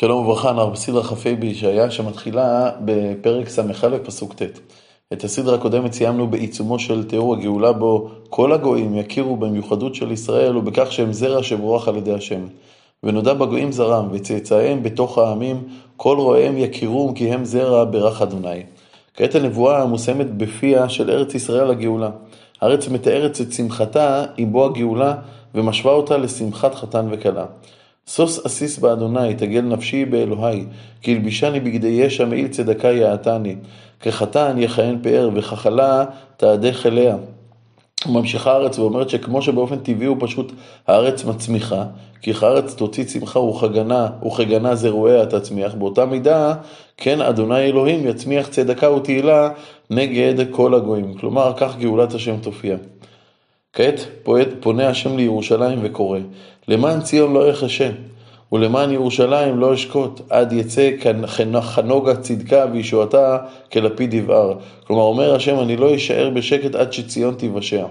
שלום וברכה, אנחנו בסדרה כ"ה בישעיה שמתחילה בפרק ס"א פסוק ט'. את הסדרה הקודמת סיימנו בעיצומו של תיאור הגאולה בו כל הגויים יכירו במיוחדות של ישראל ובכך שהם זרע שבורח על ידי השם. ונודע בגויים זרם וצאצאיהם בתוך העמים כל רואיהם יכירום כי הם זרע ברך אדוני. כעת הנבואה מושמת בפיה של ארץ ישראל הגאולה. הארץ מתארת את שמחתה עם בוא הגאולה ומשווה אותה לשמחת חתן וכלה. שוש אסיס באדוני, תגל נפשי באלוהי, כי הלבישני בגדי ישע מעיל צדקה יעתני. כחתן יכהן פאר, וכחלה תהדך אליה. ממשיכה הארץ ואומרת שכמו שבאופן טבעי הוא פשוט הארץ מצמיחה, כי הארץ תוציא צמחה וכגנה, וכגנה זרועיה תצמיח, באותה מידה כן אדוני אלוהים יצמיח צדקה ותהילה נגד כל הגויים. כלומר, כך גאולת השם תופיע. כעת פונה השם לירושלים וקורא, למען ציון לא אחשה, ולמען ירושלים לא אשקוט, עד יצא חנוגה צדקה וישועתה כלפיד יבער. כלומר, אומר השם, אני לא אשאר בשקט עד שציון תיוושע.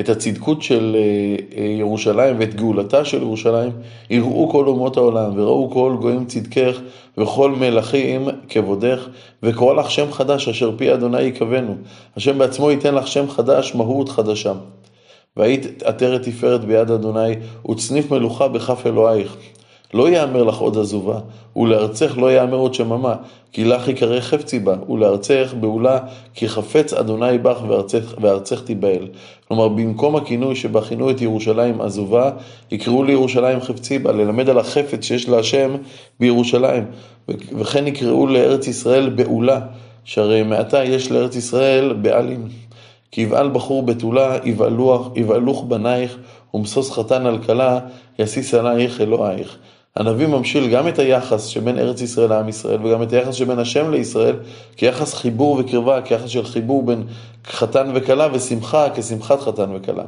את הצדקות של אה, אה, ירושלים ואת גאולתה של ירושלים, יראו כל אומות העולם, וראו כל גויים צדקך, וכל מלכים כבודך, וקורא לך שם חדש, אשר פי אדוני יכוונו. השם בעצמו ייתן לך שם חדש, מהות חדשה. והיית עטרת תפארת ביד אדוני, וצניף מלוכה בכף אלוהיך. לא יאמר לך עוד עזובה, ולארצך לא יאמר עוד שממה, כי לך יקרא חפצי בה, ולארצך בעולה, כי חפץ אדוני בך וארצך, וארצך תיבהל. כלומר, במקום הכינוי שבה כינו את ירושלים עזובה, יקראו לירושלים חפצי בה, ללמד על החפץ שיש להשם בירושלים. וכן יקראו לארץ ישראל בעולה, שהרי מעתה יש לארץ ישראל בעלים. כי יבעל בחור בתולה, יבעלוך בנייך, ומשוש חתן על כלה, יסיס עלייך אלוהיך. הנביא ממשיל גם את היחס שבין ארץ ישראל לעם ישראל וגם את היחס שבין השם לישראל כיחס חיבור וקרבה, כיחס של חיבור בין חתן וכלה ושמחה כשמחת חתן וכלה.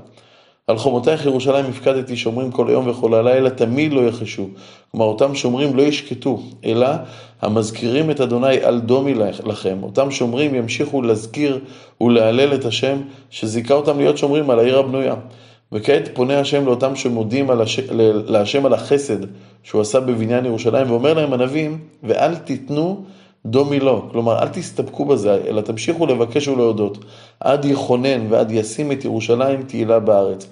על חומותייך ירושלים הפקדתי שומרים כל היום וכל הלילה תמיד לא יחשו. כלומר אותם שומרים לא ישקטו, אלא המזכירים את אדוני על דומי לכם. אותם שומרים ימשיכו להזכיר ולהלל את השם שזיכה אותם להיות שומרים על העיר הבנויה. וכעת פונה השם לאותם שמודים על הש... להשם על החסד שהוא עשה בבניין ירושלים, ואומר להם הנביאים, ואל תיתנו דומי לו, כלומר אל תסתפקו בזה, אלא תמשיכו לבקש ולהודות, עד יכונן ועד ישים את ירושלים תהילה בארץ.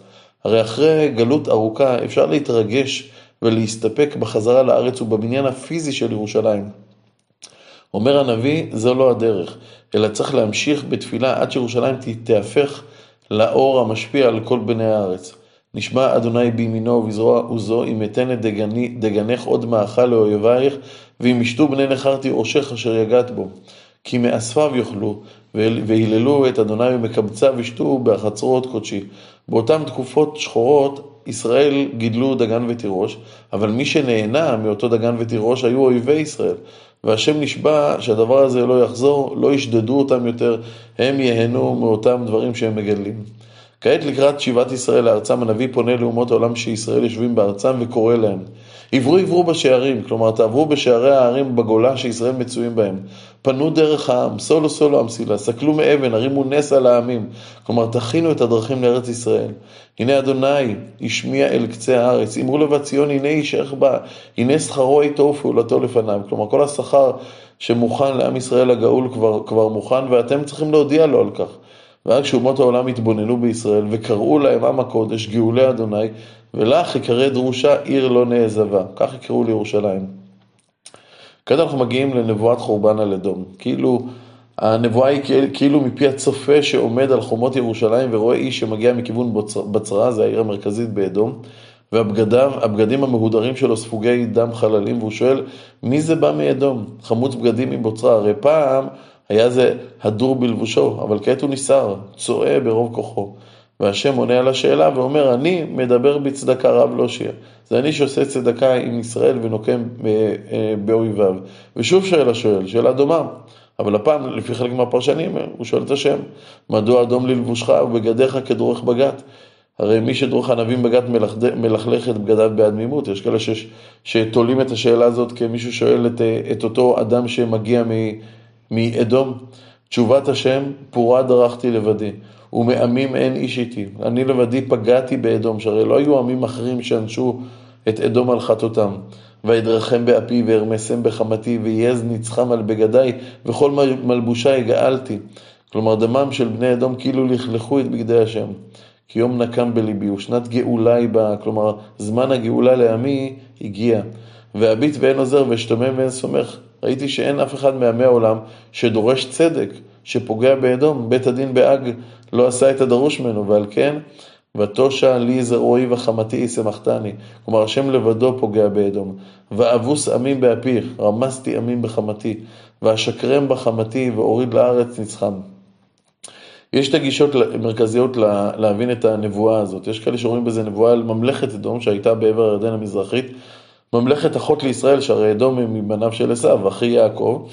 הרי אחרי גלות ארוכה אפשר להתרגש ולהסתפק בחזרה לארץ ובבניין הפיזי של ירושלים. אומר הנביא, זו לא הדרך, אלא צריך להמשיך בתפילה עד שירושלים תהפך לאור המשפיע על כל בני הארץ. נשמע אדוני בימינו ובזרוע עוזו, אם אתן את דגנך עוד מאכל לאויבייך, ואם ישתו בני נכר תירושך אשר יגעת בו. כי מאספיו יאכלו, והיללו את אדוני ומקבציו ישתו בחצרות קודשי. באותן תקופות שחורות ישראל גידלו דגן ותירוש, אבל מי שנהנה מאותו דגן ותירוש היו אויבי ישראל. והשם נשבע שהדבר הזה לא יחזור, לא ישדדו אותם יותר, הם ייהנו מאותם דברים שהם מגדלים. כעת לקראת שיבת ישראל לארצם, הנביא פונה לאומות העולם שישראל יושבים בארצם וקורא להם. עברו עברו בשערים, כלומר תעברו בשערי הערים בגולה שישראל מצויים בהם. פנו דרך העם, סולו סולו המסילה, סקלו מאבן, הרימו נס על העמים. כלומר תכינו את הדרכים לארץ ישראל. הנה אדוני השמיע אל קצה הארץ, אמרו לבת ציון הנה איש איך בא, הנה שכרו איתו ופעולתו לפניו. כלומר כל השכר שמוכן לעם ישראל הגאול כבר, כבר מוכן ואתם צריכים להודיע לו על כך. ואז כשאומות העולם התבוננו בישראל וקראו להם עם הקודש גאולי אדוני ולך יקרא דרושה עיר לא נעזבה, כך יקראו לירושלים. כעת אנחנו מגיעים לנבואת חורבן על אדום, כאילו הנבואה היא כאילו מפי הצופה שעומד על חומות ירושלים ורואה איש שמגיע מכיוון בצרה, זה העיר המרכזית באדום, והבגדים המהודרים שלו ספוגי דם חללים, והוא שואל, מי זה בא מאדום? חמוץ בגדים מבוצרה, הרי פעם היה זה הדור בלבושו, אבל כעת הוא ניסר, צועה ברוב כוחו. והשם עונה על השאלה ואומר, אני מדבר בצדקה רב לא שיר. זה אני שעושה צדקה עם ישראל ונוקם אה, אה, באויביו. ושוב שואל השואל, שאלה דומה. אבל הפעם, לפי חלק מהפרשנים, הוא שואל את השם, מדוע אדום ללבושך ובגדיך כדרוך בגת? הרי מי שדרוך ענבים בגת מלכלך את בגדיו בעד. יש כאלה שתולים את השאלה הזאת כמישהו שואל את, אה, את אותו אדם שמגיע מאדום. תשובת השם, פורה דרכתי לבדי. ומעמים אין איש איתי. אני לבדי פגעתי באדום, שהרי לא היו עמים אחרים שאנשו את אדום על חטאותם. וידרכם באפי וארמסם בחמתי ויעז נצחם על בגדיי וכל מלבושי גאלתי. כלומר דמם של בני אדום כאילו לכלכו את בגדי השם. כי יום נקם בליבי ושנת גאולה היא באה, כלומר זמן הגאולה לעמי הגיע. ואביט ואין עוזר ואשתומם ואין סומך. ראיתי שאין אף אחד מעמי העולם שדורש צדק, שפוגע באדום. בית הדין בהאג לא עשה את הדרוש ממנו, ועל כן ותושע לי זרועי וחמתי שמחתני. כלומר, השם לבדו פוגע באדום. ואבוס עמים באפיך, רמסתי עמים בחמתי. ואשקרם בחמתי, ואוריד לארץ נצחם. יש שתי גישות מרכזיות להבין את הנבואה הזאת. יש כאלה שאומרים בזה נבואה על ממלכת אדום שהייתה בעבר הירדן המזרחית, ממלכת אחות לישראל, שהרי אדום הם מבניו של עשיו, אחי יעקב,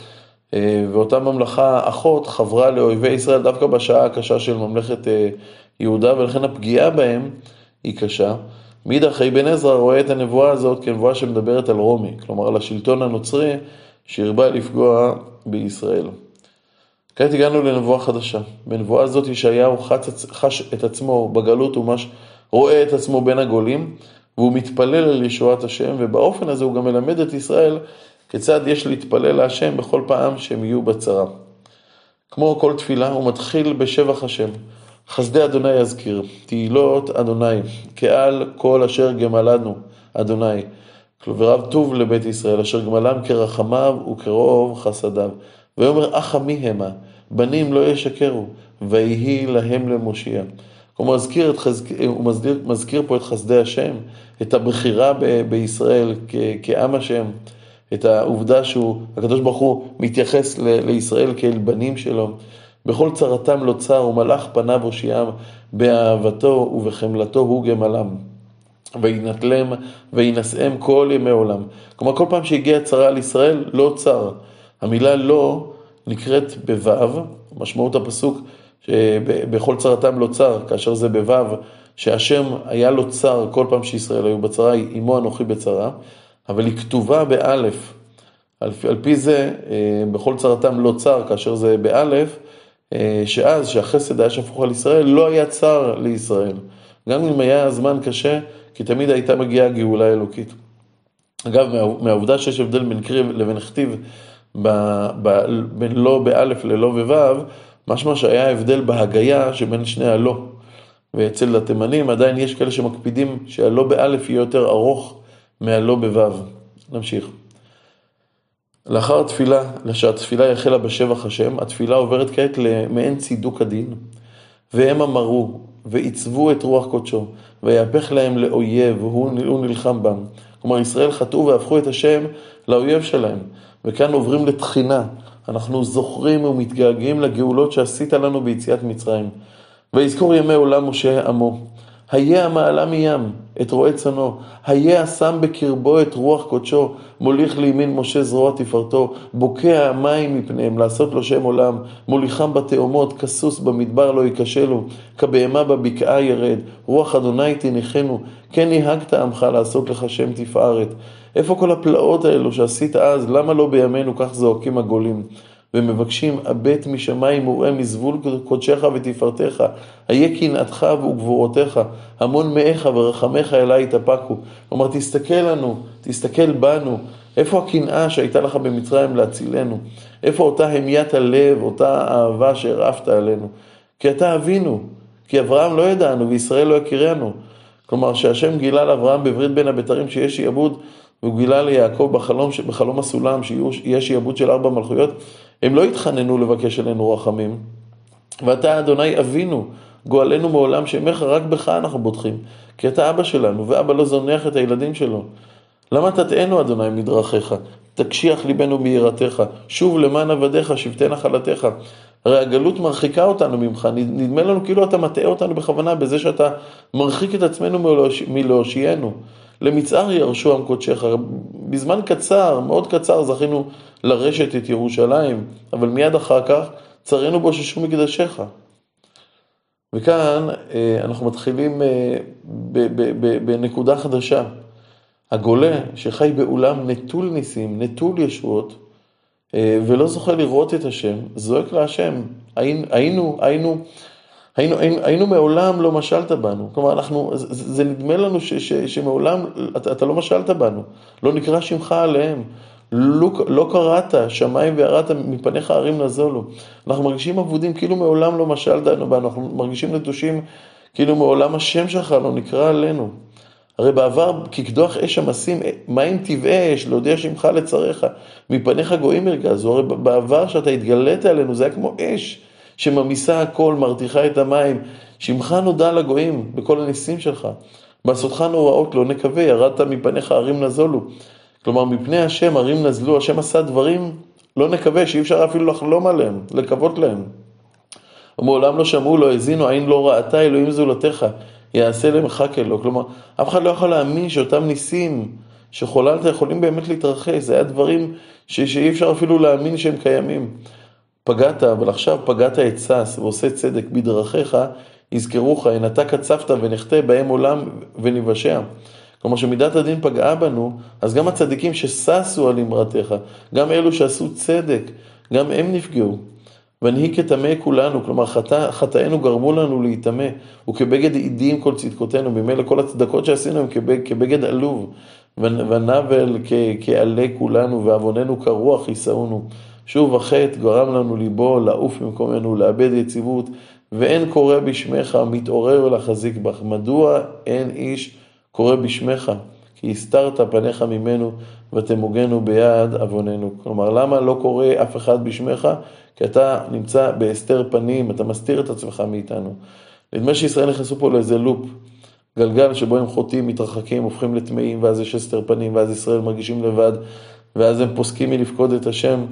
אה, ואותה ממלכה אחות חברה לאויבי ישראל דווקא בשעה הקשה של ממלכת אה, יהודה, ולכן הפגיעה בהם היא קשה. מאידך אבן עזרא רואה את הנבואה הזאת כנבואה שמדברת על רומי, כלומר על השלטון הנוצרי שהרבה לפגוע בישראל. כעת הגענו לנבואה חדשה. בנבואה הזאת ישעיהו חש את עצמו בגלות ומש רואה את עצמו בין הגולים, והוא מתפלל על ישועת השם, ובאופן הזה הוא גם מלמד את ישראל כיצד יש להתפלל להשם בכל פעם שהם יהיו בצרה. כמו כל תפילה, הוא מתחיל בשבח השם. חסדי אדוני יזכיר, תהילות אדוני, כעל כל אשר גמלנו, אדוני. ורב טוב לבית ישראל, אשר גמלם כרחמיו וכרוב חסדיו. ויאמר אח עמי המה, בנים לא ישקרו, ויהי להם למושיע. הוא מזכיר, חזק... הוא מזכיר, מזכיר פה את חסדי השם, את הבחירה ב... בישראל כ... כעם השם, את העובדה שהוא, הקדוש ברוך הוא מתייחס ל... לישראל כאל בנים שלו. בכל צרתם לא צר, ומלאך פניו הושיעם, באהבתו ובחמלתו הוא גמלם. וינטלם וינשאם כל ימי עולם. כלומר, כל פעם שהגיעה צרה על ישראל, לא צר. המילה לא נקראת בו', משמעות הפסוק שבכל צרתם לא צר, כאשר זה בו', שהשם היה לו צר כל פעם שישראל היו בצרה, עמו אנוכי בצרה, אבל היא כתובה באלף. על, על פי זה, אה, בכל צרתם לא צר, כאשר זה באלף, אה, שאז, שהחסד היה שפוך על ישראל, לא היה צר לישראל. גם אם היה זמן קשה, כי תמיד הייתה מגיעה גאולה אלוקית. אגב, מהעובדה שיש הבדל בין קריב לבין כתיב, בין לא באלף ללא בוו, משמע שהיה הבדל בהגייה שבין שני הלא. ואצל התימנים עדיין יש כאלה שמקפידים שהלא באלף יהיה יותר ארוך מהלא בוו. נמשיך. לאחר התפילה, שהתפילה החלה בשבח השם, התפילה עוברת כעת למעין צידוק הדין. והם אמרו, ועיצבו את רוח קודשו, ויהפך להם לאויב, והוא נלחם בם. כלומר, ישראל חטאו והפכו את השם לאויב שלהם. וכאן עוברים לתחינה. אנחנו זוכרים ומתגעגעים לגאולות שעשית לנו ביציאת מצרים. ויזכור ימי עולם משה עמו. היה המעלה מים את רועה צאנו, היה השם בקרבו את רוח קודשו, מוליך לימין משה זרוע תפארתו, בוקע המים מפניהם, לעשות לו שם עולם, מוליכם בתאומות, כסוס במדבר לא ייכשלו, כבהמה בבקעה ירד, רוח אדוני תניחנו, כן נהגת עמך לעשות לך שם תפארת. איפה כל הפלאות האלו שעשית אז, למה לא בימינו כך זועקים הגולים? ומבקשים הבט משמיים וראה מזבול קודשך ותפארתך, איה קנאתך וגבורותיך, המון מאיך ורחמך אליי יתאפקו. כלומר, תסתכל לנו, תסתכל בנו, איפה הקנאה שהייתה לך במצרים להצילנו? איפה אותה המיית הלב, אותה אהבה שהרעפת עלינו? כי אתה אבינו, כי אברהם לא ידענו וישראל לא יכירנו. כלומר, שהשם גילה לאברהם בברית בין הבתרים שיש שיעבוד, והוא גילה ליעקב בחלום, בחלום הסולם שיש שיעבוד של ארבע מלכויות, הם לא התחננו לבקש עלינו רחמים. ואתה, אדוני אבינו, גואלנו מעולם שמך, רק בך אנחנו בוטחים. כי אתה אבא שלנו, ואבא לא זונח את הילדים שלו. למה תטענו, אדוני, מדרכיך? תקשיח ליבנו מיראתך. שוב למען עבדיך, שבטי נחלתך. הרי הגלות מרחיקה אותנו ממך, נדמה לנו כאילו אתה מטעה אותנו בכוונה בזה שאתה מרחיק את עצמנו מלהושיענו. למצער ירשו עם קודשך. בזמן קצר, מאוד קצר, זכינו לרשת את ירושלים, אבל מיד אחר כך צרינו בוששו מקדשך. וכאן אה, אנחנו מתחילים אה, בנקודה חדשה. הגולה שחי בעולם נטול ניסים, נטול ישועות, אה, ולא זוכה לראות את השם, זועק להשם. היינו, היינו, היינו, היינו, היינו מעולם לא משלת בנו. כלומר, אנחנו, זה, זה נדמה לנו ש, ש, שמעולם אתה, אתה לא משלת בנו. לא נקרא שמך עליהם. לא, לא קראת, שמיים ויראת מפניך הרים נזולו. אנחנו מרגישים אבודים כאילו מעולם לא משלת בנו, אנחנו מרגישים נטושים כאילו מעולם השם שלך לא נקרא עלינו. הרי בעבר כקדוח אש המסים, מים טבעי אש, להודיע שמך לצריך, מפניך גויים מרכזו, הרי בעבר שאתה התגלית עלינו זה היה כמו אש שממיסה הכל, מרתיחה את המים, שמך נודע לגויים בכל הניסים שלך. בעשותך נוראות לא נקווה, ירדת מפניך הרים נזולו. כלומר, מפני השם הרים נזלו, השם עשה דברים לא נקווה, שאי אפשר אפילו לחלום עליהם, לקוות להם. ומעולם לא שמעו, לא האזינו, עין לא ראתה, אלוהים זולתך, יעשה למחק אלו. כלומר, אף אחד לא יכול להאמין שאותם ניסים שחוללת יכולים באמת להתרחש, זה היה דברים ש... שאי אפשר אפילו להאמין שהם קיימים. פגעת, אבל עכשיו פגעת את שש ועושה צדק בדרכיך, יזכרוך, הן אתה קצפת ונחטא בהם עולם ונבשע. כלומר שמידת הדין פגעה בנו, אז גם הצדיקים שששו על אמרתך, גם אלו שעשו צדק, גם הם נפגעו. ונהי כטמא כולנו, כלומר חטא, חטאינו גרמו לנו להיטמא, וכבגד עידים כל צדקותינו, ממילא כל הצדקות שעשינו הם כבגד, כבגד עלוב, ונבל כעלה כולנו, ועווננו כרוח יישאונו. שוב החטא גרם לנו ליבו לעוף ממקומנו, לאבד יציבות, ואין קורא בשמך, מתעורר לחזיק בך. מדוע אין איש קורא בשמך, כי הסתרת פניך ממנו ותמוגנו ביד עווננו. כלומר, למה לא קורא אף אחד בשמך? כי אתה נמצא בהסתר פנים, אתה מסתיר את עצמך מאיתנו. נדמה שישראל נכנסו פה לאיזה לופ, גלגל שבו הם חוטאים, מתרחקים, הופכים לטמאים, ואז יש הסתר פנים, ואז ישראל מרגישים לבד, ואז הם פוסקים מלפקוד את השם.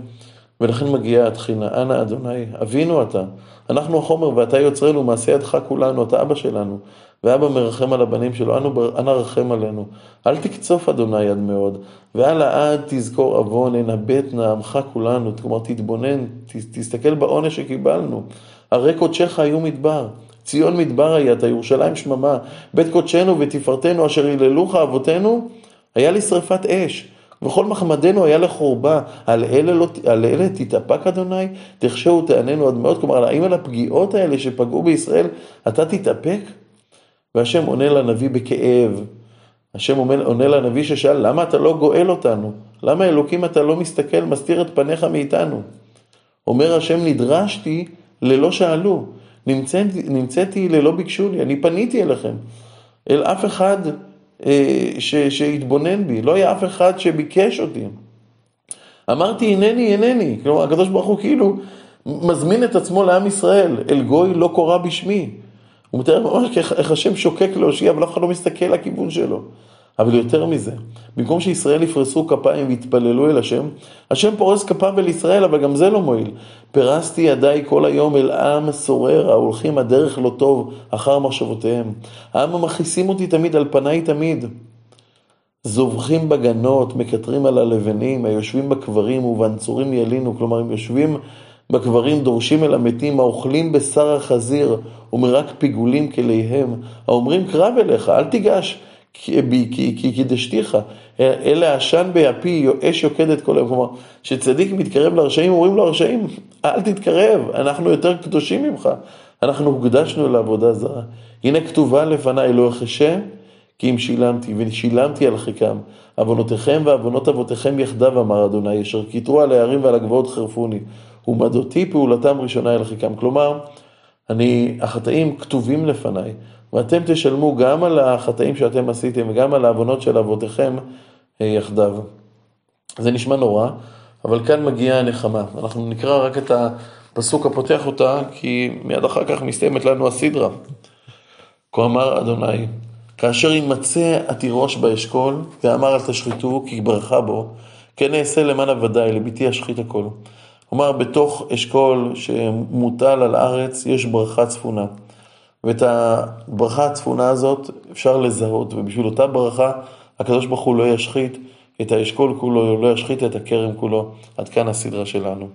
ולכן מגיעה התחינה, אנא אדוני, אבינו אתה, אנחנו החומר ואתה יוצרנו, מעשה ידך כולנו, אתה אבא שלנו, ואבא מרחם על הבנים שלו, אנא רחם עלינו. אל תקצוף אדוני עד מאוד, ואל העד תזכור עוון, אנבט נעמך כולנו, כלומר תתבונן, תסתכל בעונש שקיבלנו. הרי קודשך היו מדבר, ציון מדבר היית, ירושלים שממה, בית קודשנו ותפארתנו אשר היללוך אבותינו, היה לשרפת אש. וכל מחמדנו היה לחורבה, על אלה, לא, על אלה תתאפק אדוני, תחשו ותעננו עד מאוד. כלומר, האם על הפגיעות האלה שפגעו בישראל, אתה תתאפק? והשם עונה לנביא בכאב. השם עונה לנביא ששאל, למה אתה לא גואל אותנו? למה אלוקים אתה לא מסתכל, מסתיר את פניך מאיתנו? אומר השם, נדרשתי ללא שאלו, נמצאתי, נמצאתי ללא ביקשו לי, אני פניתי אליכם. אל אף אחד אה, שהתבונן בי, לא היה אף אחד שביקש אותי. אמרתי הנני הנני, כלומר הקדוש ברוך הוא כאילו מזמין את עצמו לעם ישראל, אל גוי לא קורא בשמי. הוא מתאר ממש איך השם שוקק להושיע, אבל אף אחד לא מסתכל לכיוון שלו. אבל יותר מזה, במקום שישראל יפרסו כפיים ויתפללו אל השם, השם פורס כפיו אל ישראל, אבל גם זה לא מועיל. פרסתי ידיי כל היום אל עם סורר, ההולכים הדרך לא טוב אחר מחשבותיהם. העם המכעיסים אותי תמיד, על פניי תמיד. זובחים בגנות, מקטרים על הלבנים, היושבים בקברים ובנצורים ילינו, כלומר הם יושבים בקברים, דורשים אל המתים, האוכלים בשר החזיר ומרק פיגולים כליהם, האומרים קרב אליך, אל תיגש. כי קידשתיך, אלה עשן ביפי, אש יוקדת כל היום. כלומר, כשצדיק מתקרב לרשעים, אומרים לרשעים, אל תתקרב, אנחנו יותר קדושים ממך. אנחנו הוקדשנו לעבודה זרה. הנה כתובה לפניי, לא אחשה, כי אם שילמתי, ושילמתי על חיקם. עוונותיכם ועוונות אבותיכם יחדיו, אמר אדוני, אשר כיתרו על הערים ועל הגבעות חרפוני. ומדותי פעולתם ראשונה אל חיקם. כלומר, אני, החטאים כתובים לפניי. ואתם תשלמו גם על החטאים שאתם עשיתם וגם על העוונות של אבותיכם אה, יחדיו. זה נשמע נורא, אבל כאן מגיעה הנחמה. אנחנו נקרא רק את הפסוק הפותח אותה, כי מיד אחר כך מסתיימת לנו הסדרה. כה אמר אדוני, כאשר יימצא התירוש באשכול, ואמר אל תשחיתו, כי ברכה בו, כן אעשה למען עבדי, לביתי אשחית הכל. כלומר, בתוך אשכול שמוטל על הארץ, יש ברכה צפונה. ואת הברכה הצפונה הזאת אפשר לזהות, ובשביל אותה ברכה הקדוש ברוך הוא לא ישחית את האשכול כולו, לא ישחית את הכרם כולו. עד כאן הסדרה שלנו.